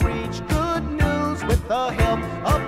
preach good news with the help of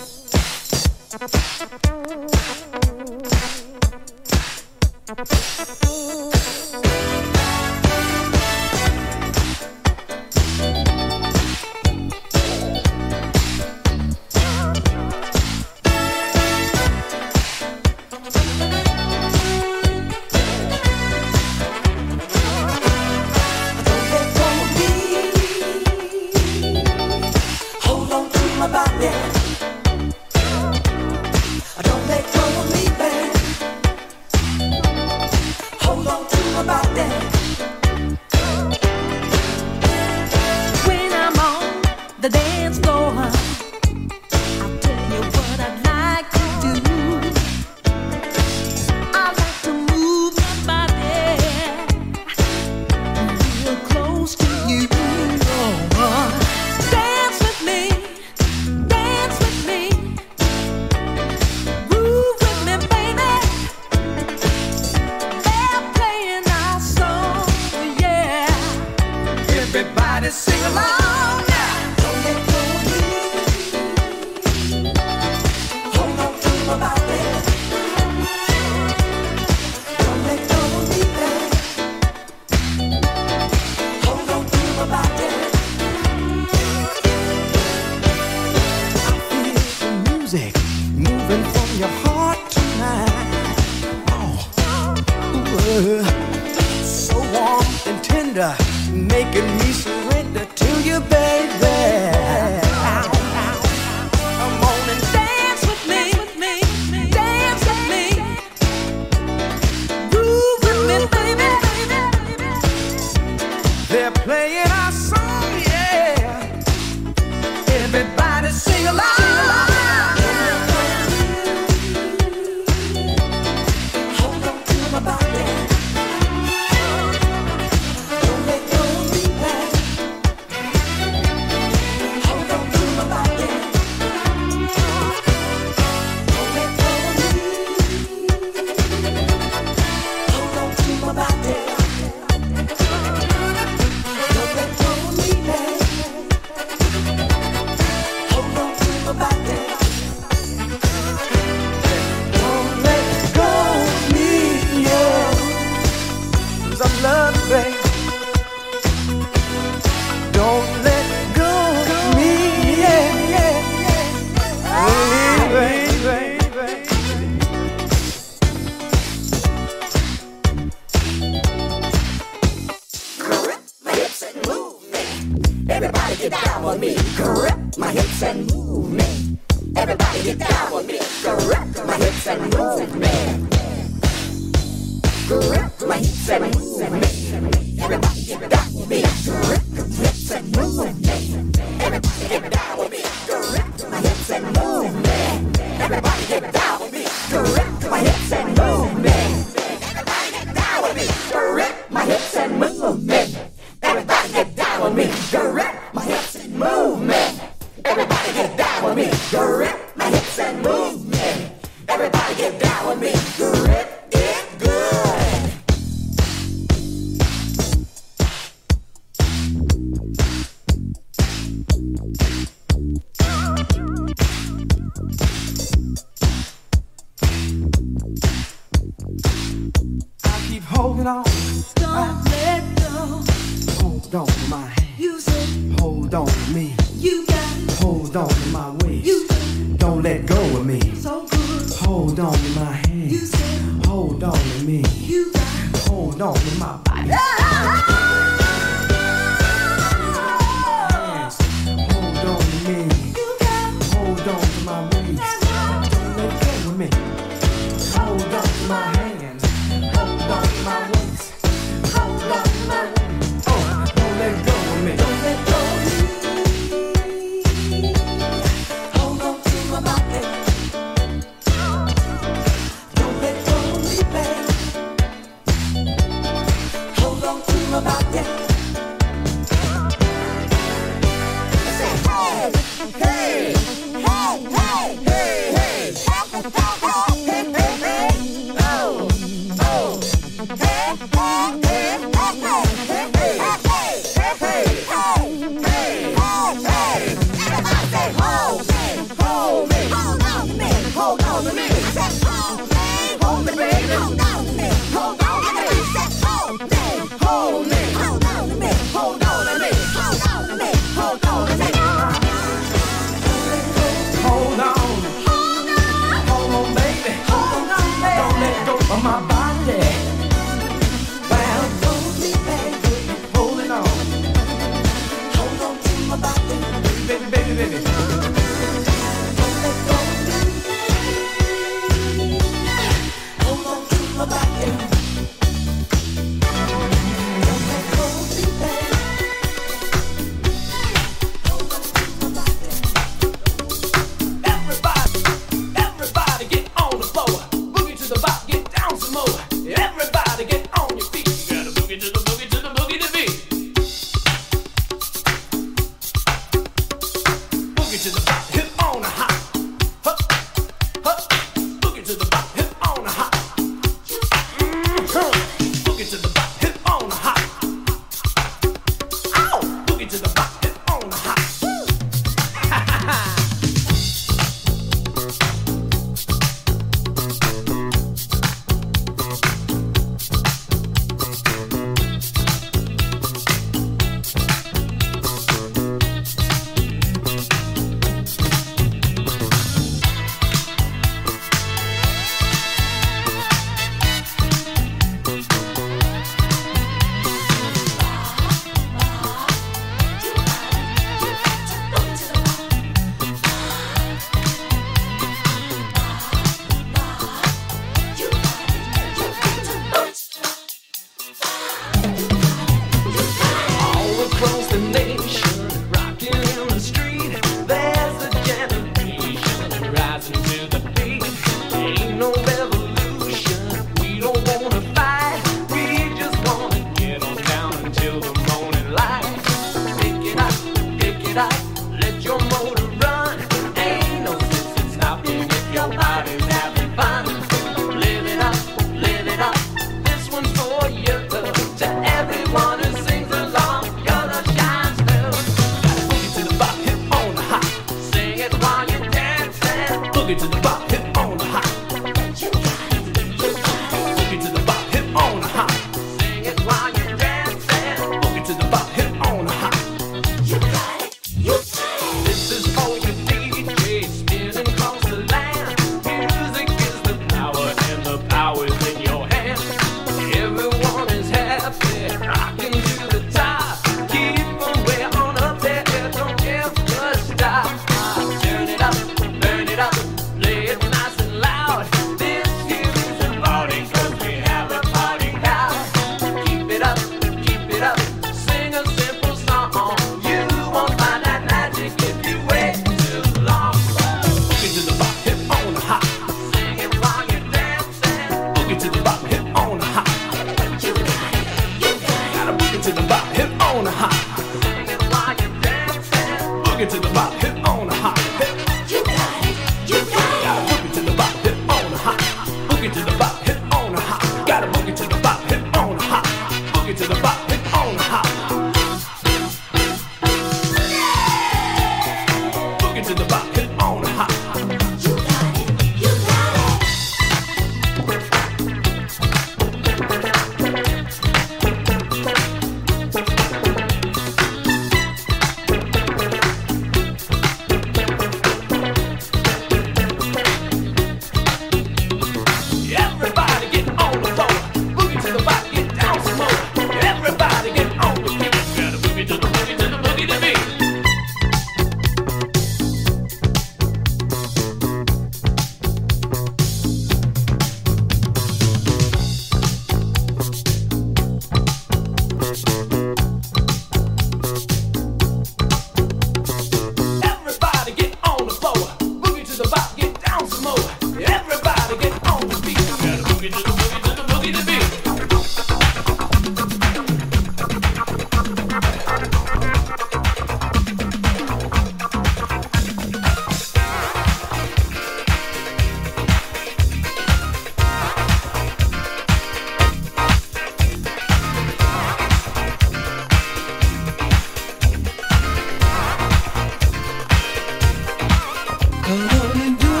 and do